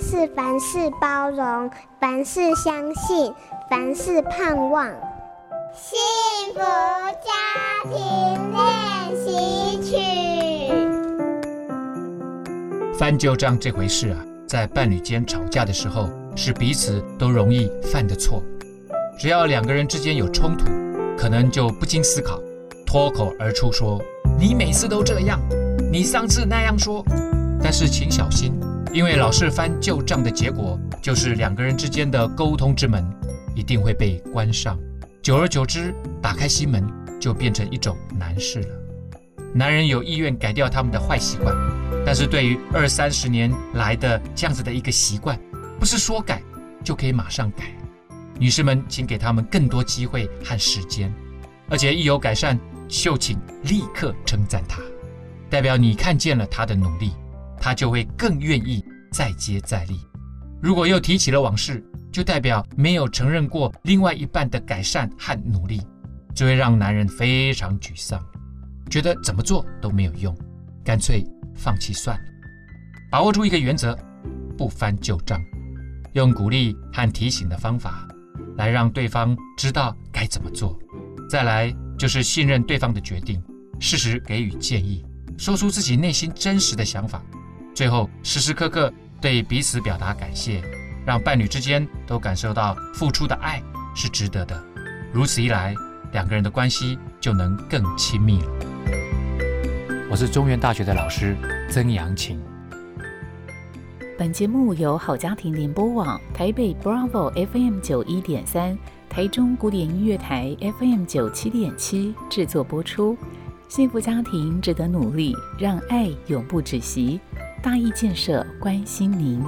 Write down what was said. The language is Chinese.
是凡事包容，凡事相信，凡事盼望。幸福家庭练习曲。翻旧账这回事啊，在伴侣间吵架的时候，是彼此都容易犯的错。只要两个人之间有冲突，可能就不经思考，脱口而出说：“你每次都这样，你上次那样说。”但是请小心。因为老是翻旧账的结果，就是两个人之间的沟通之门一定会被关上。久而久之，打开心门就变成一种难事了。男人有意愿改掉他们的坏习惯，但是对于二三十年来的这样子的一个习惯，不是说改就可以马上改。女士们，请给他们更多机会和时间，而且一有改善，就请立刻称赞他，代表你看见了他的努力。他就会更愿意再接再厉。如果又提起了往事，就代表没有承认过另外一半的改善和努力，这会让男人非常沮丧，觉得怎么做都没有用，干脆放弃算了。把握住一个原则，不翻旧账，用鼓励和提醒的方法来让对方知道该怎么做。再来就是信任对方的决定，适时给予建议，说出自己内心真实的想法。最后，时时刻刻对彼此表达感谢，让伴侣之间都感受到付出的爱是值得的。如此一来，两个人的关系就能更亲密了。我是中原大学的老师曾阳晴。本节目由好家庭联播网台北 Bravo FM 九一点三、台中古典音乐台 FM 九七点七制作播出。幸福家庭值得努力，让爱永不止息。大义建设关心您。